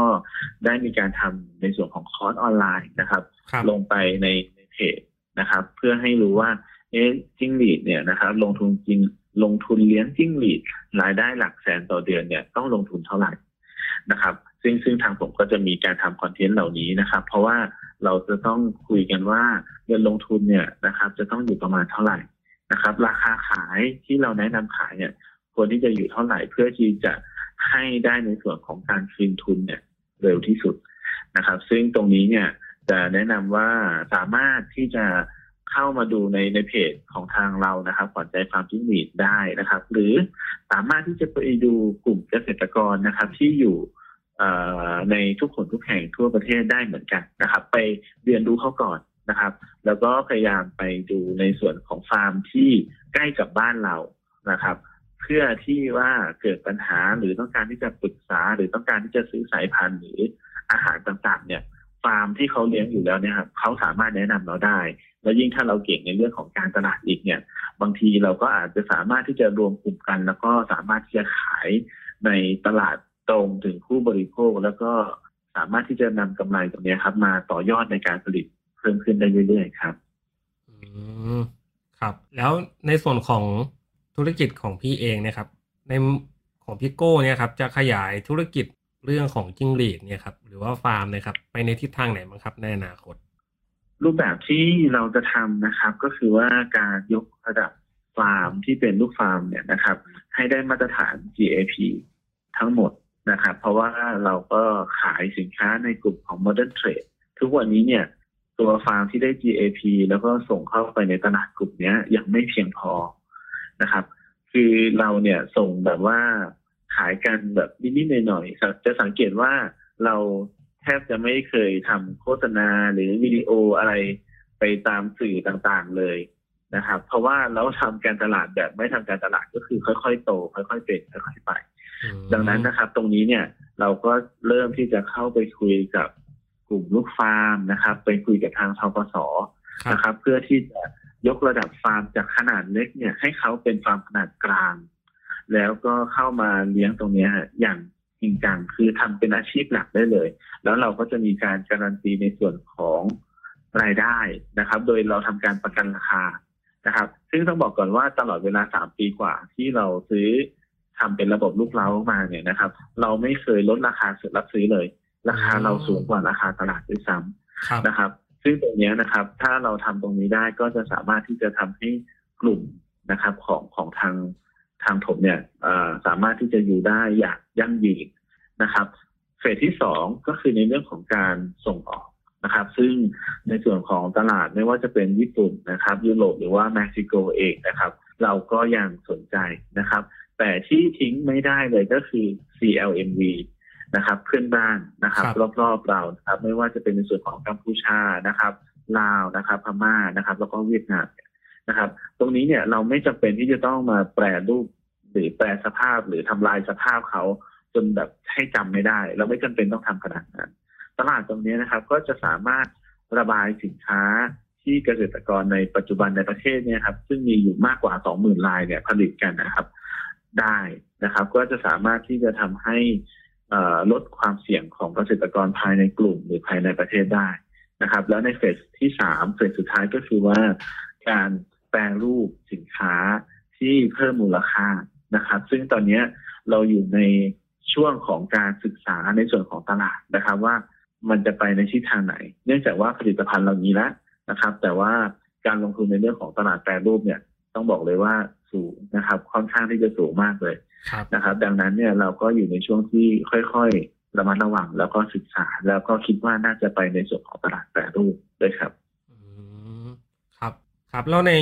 ได้มีการทำในส่วนของคอร์สออนไลน์นะครับครับ ลงไปในในเพจนะครับ เพื่อให้รู้ว่า เอ๊ะจิ้งหรีดเนี่ยนะครับ ลงทุนจริงลงทุนเลี้ยงจิ้งหรีดรายได้หลักแสนต่อเดือนเนี่ยต้องลงทุนเท่าไหร่นะครับ ซึ่งซึ่งทางผมก็จะมีการทำคอนเทนต์เหล่านี้นะครับ เพราะว่าเราจะต้องคุยกันว่าเงินลงทุนเนี่ยนะครับ จะต้องอยู่ประมาณเท่าไหร่ นะครับ ราคาขายที่เราแนะนำขายเนี่ยควรที่จะอยู่เท่าไหร่เพื่อที่จะให้ได้ในส่วนของการคืนทุนเนี่ยเร็วที่สุดนะครับ ซึ่งตรงนี้เนี่ยจะแนะนำว่าสามารถที่จะเข้ามาดูในในเพจของทางเรานะครับขวัญใจฟาร์มจิ้งหรีดได้นะครับ หรือสามารถที่จะไปดูกลุ่มเกษตรกรนะครับ ที่อยู่ในทุกคนทุกแห่งทั่วประเทศได้เหมือนกันนะครับ ไปเรียนรู้เขาก่อน นะครับ แล้วก็พยายามไปดูในส่วนของฟาร์มที่ใกล้กับบ้านเรานะครับ เพื่อที่ว่าเกิดปัญหาหรือต้องการที่จะปรึกษาหรือต้องการที่จะซื้อสายพันธุ์หรืออาหารต่างๆ เนี่ยฟาร์มที่เขาเลี้ยงอยู่แล้วเนี่ยครับเขาสามารถแนะนำเราได้ แล้วยิ่งถ้าเราเก่งในเรื่องของการตลาดอีกเนี่ย บางทีเราก็อาจจะสามารถที่จะรวมกลุ่มกัน แล้วก็สามารถที่จะขายในตลาดตรงถึงผู้บริโภค แล้วก็สามารถที่จะนำกำไรตรงนี้ครับ มาต่อยอดในการผลิต พิ่มขึ้นได้เรื่อยๆครับอืมครับ แล้วในส่วนของธุรกิจของพี่เองเนะครับ ในของพี่โก้เนี่ยครับ จะขยายธุรกิจเรื่องของจิ้งหรีดเนี่ยครับหรือว่าฟาร์มเนะครับ ไปในทิศทางไหนบ้างครับในอนาคต รูปแบบที่เราจะทำนะครับ ก็คือว่าการยกระดับฟาร์มที่เป็นลูกฟาร์มเนี่ยนะครับ ให้ได้มาตรฐาน GAP ทั้งหมดนะครับ เพราะว่าเราก็ขายสินค้าในกลุ่มของ Modern Trade ทุกวันนี้เนี่ย ตัวฟาร์มที่ได้ GAP แล้วก็ส่งเข้าไปในตลาดกลุ่มเนี้ยยังไม่เพียงพอนะครับ คือเราเนี่ยส่งแบบว่าขายกันแบบนิดๆหน่อยๆจะสังเกตว่าเราแทบจะไม่เคยทำโฆษณาหรือวิดีโออะไรไปตามสื่อต่างๆเลยนะครับ เพราะว่าเราทำการตลาดแบบไม่ทำการตลาดก็คือค่อยๆโต ค่อยๆเป็นค่อยๆไป ดังนั้นนะครับ ตรงนี้เนี่ยเราก็เริ่มที่จะเข้าไปคุยกับก ลุ่มลูกฟาร์มนะครับ ไปคุยกับทางทกสครับนะครับ เพื่อที่จะยกระดับฟาร์มจากขนาดเล็กเนี่ย ให้เขาเป็นฟาร์มขนาดกลาง แล้วก็เข้ามาเลี้ยงตรงเนี้ยอย่างจริงจังคือทำเป็นอาชีพหลักได้เลย แล้วเราก็จะมีการการันตีในส่วนของรายได้นะครับ โดยเราทำการประกันราคานะครับ ซึ่งต้องบอกก่อนว่าตลอดเวลาสามปีกว่า ที่เราซื้อทำเป็นระบบลูกเล้ามาเนี่ยนะครับ เราไม่เคยลดราคาสุดรับซื้อเลย ราคาเราสูงกว่าราคาตลาดด้วยซ้ำครับนะครับ ซึ่งตรงเนี้ยนะครับ ถ้าเราทำตรงนี้ได้ก็จะสามารถที่จะทำให้กลุ่มนะครับของของทางทางผมเนี่ยเอ่อสามารถที่จะอยู่ได้อย่างยั่งยืนนะครับเฟสที่สองก็คือในเรื่องของการส่งออกนะครับ ซึ่งในส่วนของตลาดไม่ว่าจะเป็นญี่ปุ่นนะครับ ยุโรปหรือว่าเม็กซิโกเองนะครับ เราก็ยังสนใจนะครับ แต่ที่ทิ้งไม่ได้เลยก็คือ CLMV นะครับเพื่อนบ้านนะครับรอบๆเรานะครับไม่ว่าจะเป็นในส่วนของกัมพูชานะครับ ลาวนะครับ พม่านะครับ แล้วก็เวียดนามนะครับ ตรงนี้เนี่ยเราไม่จำเป็นที่จะต้องมาแปรรูปหรือแปลสภาพหรือทำลายสภาพเขาจนแบบให้จำไม่ได้ เราไม่จำเป็นต้องทำขนาดนั้นตลาดตรงนี้นะครับ ก็จะสามารถระบายสินค้าที่เกษตรกรในปัจจุบันในประเทศเนี่ยครับ ซึ่งมีอยู่มากกว่าสองหมื่นลายเนี่ยผลิตกันนะครับ ได้นะครับ ก็จะสามารถที่จะทำให้ ลดความเสี่ยงของเกษตรกรภายในกลุ่มหรือภายในประเทศได้นะครับ แล้วในเฟสที่สามเฟสสุดท้ายก็คือว่าการแปลรูปสินค้าที่เพิ่มมูลค่านะครับ ซึ่งตอนนี้เราอยู่ในช่วงของการศึกษาในส่วนของตลาดนะครับว่ามันจะไปในทิศทางไหน เนื่องจากว่าผลิตภัณฑ์เรานี้แล้วนะครับ แต่ว่าการลงทุนในเรื่องของตลาดแปรรูปเนี่ย ต้องบอกเลยว่าสูงนะครับ ค่อนข้างที่จะสูงมากเลย นะครับ ดังนั้นเนี่ยเราก็อยู่ในช่วงที่ค่อยๆระมัดระวังแล้วก็ศึกษา แล้วก็คิดว่าน่าจะไปในส่วนของตลาดแปรรูปด้วยครับครับครับแล้วใน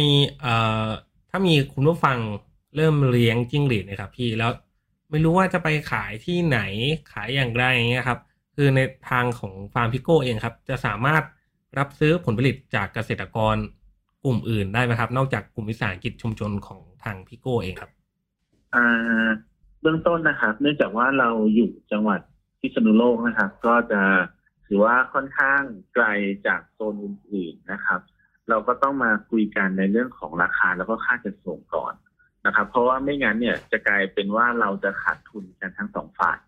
เอ่อถ้ามีคุณผู้ฟังเริ่มเลี้ยงจิ้งหรีดนะครับ พี่แล้วไม่รู้ว่าจะไปขายที่ไหนขายอย่างไรเงี้ยครับ คือในทางของฟาร์มพิโก้เองครับ จะสามารถรับซื้อผลผลิตจากเกษตรกรกลุ่มอื่นได้ไหมครับ นอกจากกลุ่มวิสาหกิจชุมชนของทางพิโก้เองครับอ่า เบื้องต้นนะครับ เนื่องจากว่าเราอยู่จังหวัดพิษณุโลกนะครับ ก็จะถือว่าค่อนข้างไกลจากโซนอื่นๆนะครับ เราก็ต้องมาคุยกันในเรื่องของราคาแล้วก็ค่าจัดส่งก่อนนะครับ เพราะว่าไม่งั้นเนี่ยจะกลายเป็นว่าเราจะขาดทุนกันทั้งสองฝ่าย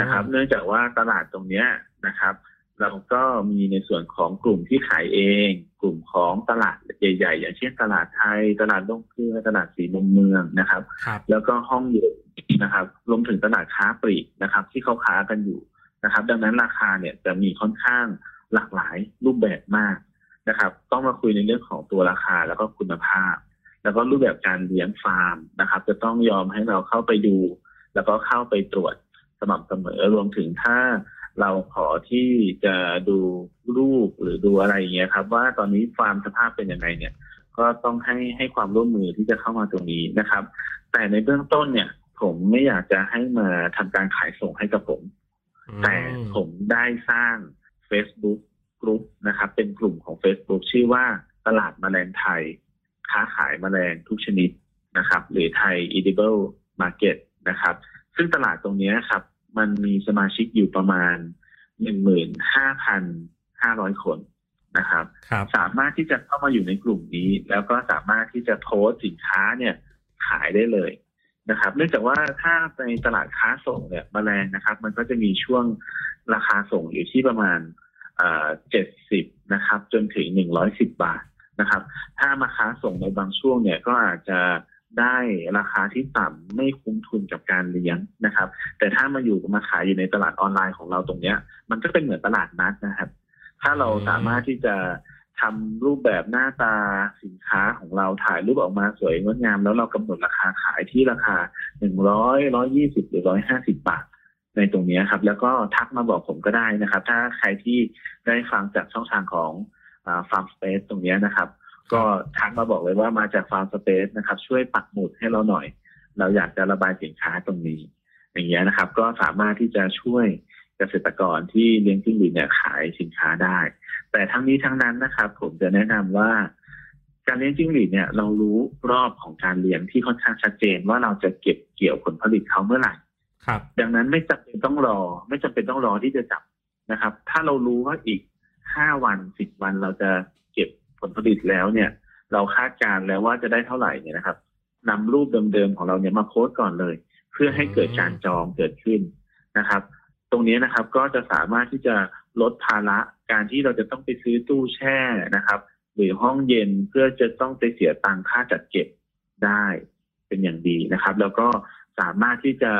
นะครับ เนื่องจากว่าตลาดตรงเนี้ยนะครับ เราก็มีในส่วนของกลุ่มที่ขายเอง กลุ่มของตลาดใหญ่ๆ อย่างเช่นตลาดไทย ตลาดลงเกลือตลาดสีมุมเมืองนะครับรบแล้วก็ห้องเย็นนะครับ รวมถึงตลาดค้าปลีกนะครับ ที่เขาค้ากันอยู่นะครับ ดังนั้นราคาเนี่ยจะมีค่อนข้างหลากหลายรูปแบบมากนะครับ ต้องมาคุยในเรื่องของตัวราคาแล้วก็คุณภาพ แล้วก็รูปแบบการเลี้ยงฟาร์มนะครับ จะต้องยอมให้เราเข้าไปดู แล้วก็เข้าไปตรวจสม่ำเสมอรวมถึงถ้า เราขอที่จะดูรูปหรือดูอะไรอย่างเงี้ยครับ ว่าตอนนี้ฟาร์มสภาพเป็นยังไงเนี่ย ก็ต้องให้ให้ความร่วมมือที่จะเข้ามาตรงนี้นะครับ แต่ในเบื้องต้นเนี่ย ผมไม่อยากจะให้มาทำการขายส่งให้กับผม แต่ผมได้สร้าง Facebook กลุ่มนะครับ เป็นกลุ่มของ Facebook ชื่อว่าตลาดมแมลงไทย ค้าขายแมลงทุกชนิดนะครับ หรือไทย edible market นะครับ ซึ่งตลาดตรงนี้ครับ มันมีสมาชิกอยู่ประมาณหนึ่งหมื่นห้าพันห้าร้อยคนนะครับรบสามารถที่จะเข้ามาอยู่ในกลุ่มนี้ แล้วก็สามารถที่จะโพสสินค้าเนี่ยขายได้เลยนะครับ เนื่องจากว่าถ้าในตลาดค้าส่งเนี่ยมแมลงนะครับ มันก็จะมีช่วงราคาส่งอยู่ที่ประมาณเจ็ดสิบนะครับ จนถึงหนึ่งร้อยสิบบาทนะครับ ถ้ามาค้าส่งในบางช่วงเนี่ยก็อาจจะ ได้ราคาที่ต่ำไม่คุ้มทุนกับการเลี้ยงนะครับ แต่ถ้ามาอยู่มาขายอยู่ในตลาดออนไลน์ของเราตรงเนี้ย มันก็เป็นเหมือนตลาดนัดนะครับ ถ้าเราสามารถที่จะทำรูปแบบหน้าตาสินค้าของเราถ่ายรูปออกมาสวยงดงาม แล้วเรากำหนดราคาขายที่ราคาหนึ่งร้อยร้อยี่สิบหรือร้อยห้าสิบบาทในตรงนี้ครับ แล้วก็ทักมาบอกผมก็ได้นะครับ ถ้าใครที่ได้ฟังจากช่องทางของฟาร์มสเปซตรงนี้นะครับ ก็ทักมาบอกเลยว่ามาจากฟาร์มสเปซนะครับ ช่วยปักหมุดให้เราหน่อย เราอยากจะระบายสินค้าตรงนี้ อย่างเงี้ยนะครับ ก็สามารถที่จะช่วยเกษตรกรที่เลี้ยงจิ้งหรีดเนี่ยขายสินค้าได้ แต่ทั้งนี้ทั้งนั้นนะครับ ผมจะแนะนำว่า การเลี้ยงจิ้งหรีดเนี่ย เรารู้รอบของการเลี้ยงที่ค่อนข้างชัดเจนว่าเราจะเก็บเกี่ยวผลผลิตเขาเมื่อไหร่ครับ ดังนั้นไม่จำเป็นต้องรอ ไม่จำเป็นต้องรอที่จะจับนะครับ ถ้าเรารู้ว่าอีกห้าวันสิบวันเราจะเก็บ ผลผลิตแล้วเนี่ย เราคาดการแล้วว่าจะได้เท่าไหร่เนี่ยนะครับนำรูปเดิมๆของเราเนี่ยมาโพสต์ก่อนเลย เพื่อให้เกิดการจองเกิดขึ้นนะครับ ตรงนี้นะครับก็จะสามารถที่จะลดภาระการที่เราจะต้องไปซื้อตู้แช่นะครับ หรือห้องเย็นเพื่อจะต้องไปเสียตังค่าจัดเก็บได้เป็นอย่างดีนะครับ แล้วก็สามารถที่จะ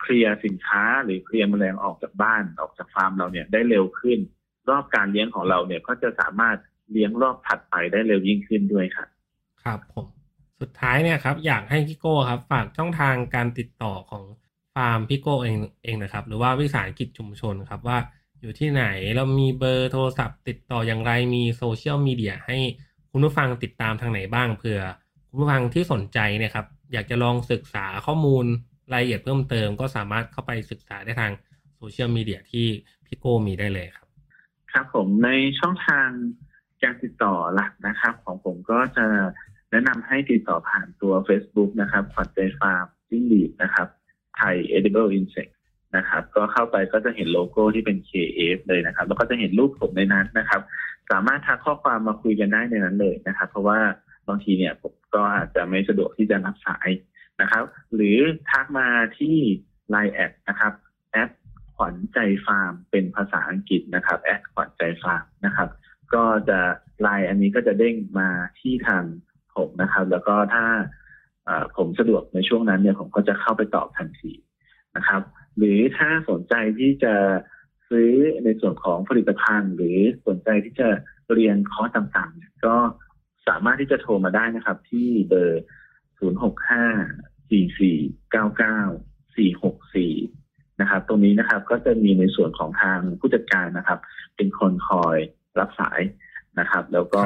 เคลียร์สินค้าหรือเคลียร์แมลงออกจากบ้านออกจากฟาร์มเราเนี่ยได้เร็วขึ้น รอบการเลี้ยงของเราเนี่ยก็จะสามารถ เลี้ยงรอบถัดไปได้เร็วยิ่งขึ้นด้วยครับครับผมสุดท้ายเนี่ยครับอยากให้พี่โก้ครับ ฝากช่องทางการติดต่อของฟาร์มพี่โก้เองเองนะครับ หรือว่าวิสาหกิจชุมชนครับว่าอยู่ที่ไหนเรามีเบอร์โทรศัพท์ติดต่ออย่างไรมีโซเชียลมีเดียให้คุณผู้ฟังติดตามทางไหนบ้างเผื่อคุณผู้ฟังที่สนใจเนี่ยครับ อยากจะลองศึกษาข้อมูลรายละเอียดเพิ่มเติม ก็สามารถเข้าไปศึกษาได้ทางโซเชียลมีเดียที่พี่โก้มีได้เลยครับ ครับผมในช่องทาง การติดต่อหลักนะครับ ของผมก็จะแนะนำให้ติดต่อผ่านตัว Facebook นะครับขวัญใจฟาร์มจิ้งหรีดนะครับไทย edible insect นะครับ ก็เข้าไปก็จะเห็นโลโก้ที่เป็น KF เลยนะครับ แล้วก็จะเห็นรูปผมในนั้นนะครับ สามารถทักข้อความมาคุยกันได้ในนั้นเลยนะครับ เพราะว่าบางทีเนี่ยผมก็อาจจะไม่สะดวกที่จะรับสายนะครับ หรือทักมาที่ Line แอดนะครับแอดขวัญใจฟาร์มเป็นภาษาอังกฤษนะครับแอดขวัญใจฟาร์มนะครับ ก็จะไลน์อันนี้ก็จะเด้งมาที่ทางผมนะครับ แล้วก็ถ้าผมสะดวกในช่วงนั้นเนี่ยผมก็จะเข้าไปตอบทันทีนะครับ หรือถ้าสนใจที่จะซื้อในส่วนของผลิตภัณฑ์ หรือสนใจที่จะเรียนคอร์สต่างๆ ก็สามารถที่จะโทรมาได้นะครับ ที่เบอร์ 0654499464 นะครับ ตรงนี้นะครับก็จะมีในส่วนของทางผู้จัดการนะครับ เป็นคนคอย รับสายนะครับ แล้วก็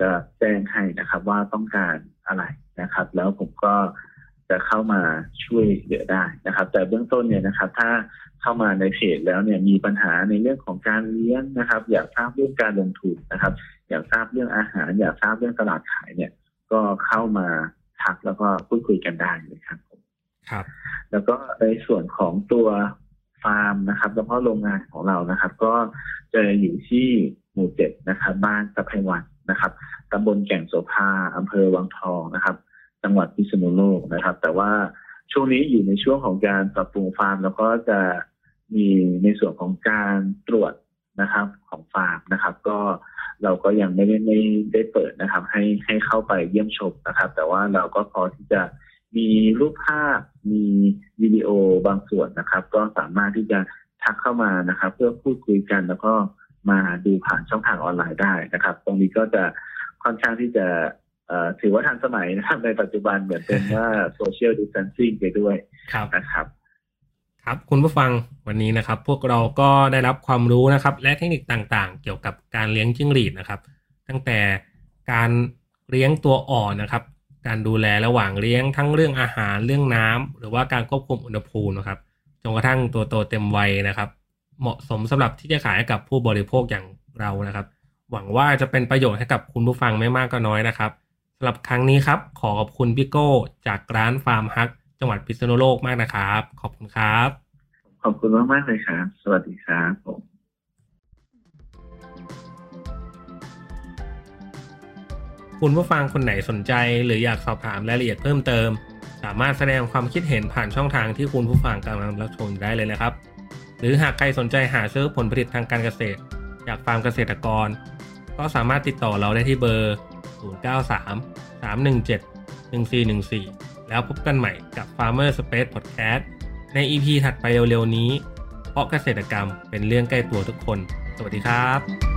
จะแจ้งให้นะครับว่าต้องการอะไรนะครับ แล้วผมก็จะเข้ามาช่วยเหลือได้นะครับ แต่เบื้องต้นเนี่ยนะครับ ถ้าเข้ามาในเพจแล้วเนี่ยมีปัญหาในเรื่องของการเลี้ยงนะครับ อยากทราบเรื่องการลงทุนนะครับ อยากทราบเรื่องอาหาร อยากทราบเรื่องตลาดขายเนี่ย ก็เข้ามาทักแล้วก็พูดคุยกันได้เลยครับผมครับ แล้วก็ในส่วนของตัวฟาร์มนะครับ แล้วก็โรงงานของเรานะครับ ก็จะอยู่ที่ หมู่เจ็ดนะครับ บ้านตะไพวันนะครับตำบลแก่งโสภาอำเภอวังทองนะครับ จังหวัดพิษณุโลกนะครับ แต่ว่าช่วงนี้อยู่ในช่วงของการปรับปรุงฟาร์ม แล้วก็จะมีในส่วนของการตรวจนะครับ ของฟาร์มนะครับ ก็เราก็ยังไม่ได้ไม่ได้เปิดนะครับ ให้ให้เข้าไปเยี่ยมชมนะครับ แต่ว่าเราก็พอที่จะมีรูปภาพมีวิดีโอบางส่วนนะครับ ก็สามารถที่จะทักเข้ามานะครับ เพื่อพูดคุยกันแล้วก็ มาดูผ่านช่องทางออนไลน์ได้นะครับ ตรงนี้ก็จะค่อนข้างที่จะถือว่าทันสมัยนะครับในปัจจุบันเหมือนเป็นว่าโซเชียลดิส a ทนซิ่งไปด้วยนะครับครับคุณผู้ฟังวันนี้นะครับ พวกเราก็ได้รับความรู้นะครับ และเทคนิคต่างๆ เกี่ยวกับการเลี้ยงจิ้งหรีดนะครับ ตั้งแต่การเลี้ยงตัวอ่อนนะครับ การดูแลระหว่างเลี้ยงทั้งเรื่องอาหารเรื่องน้ำหรือว่าการควบคุมอุณหภูมินะครับจนกระทั่งตัวโตเต็มวัยนะครับ เหมาะสมสำหรับที่จะขายให้กับผู้บริโภคอย่างเรานะครับ หวังว่าจะเป็นประโยชน์ให้กับคุณผู้ฟังไม่มากก็น้อยนะครับสำหรับครั้งนี้ครับ ขอขอบคุณพี่โก้จากร้านฟาร์มฮัก จังหวัดพิษณุโลกมากนะครับ ขอบคุณครับ ขอบคุณมากมากเลยครับ สวัสดีครับผมคุณผู้ฟังคนไหนสนใจ หรืออยากสอบถามรายละเอียดเพิ่มเติม สามารถแสดงความคิดเห็นผ่านช่องทางที่คุณผู้ฟังกำลังรับชมได้เลยนะครับ หรือหากใครสนใจหาซื้อผลผลิตทางการเกษตร จากฟาร์มเกษตรกร ก็สามารถติดต่อเราได้ที่เบอร์ 093 317 1414 แล้วพบกันใหม่กับ Farmer Space Podcast ใน EP ถัดไปเร็วๆนี้ เพราะเกษตรกรรมเป็นเรื่องใกล้ตัวทุกคน สวัสดีครับ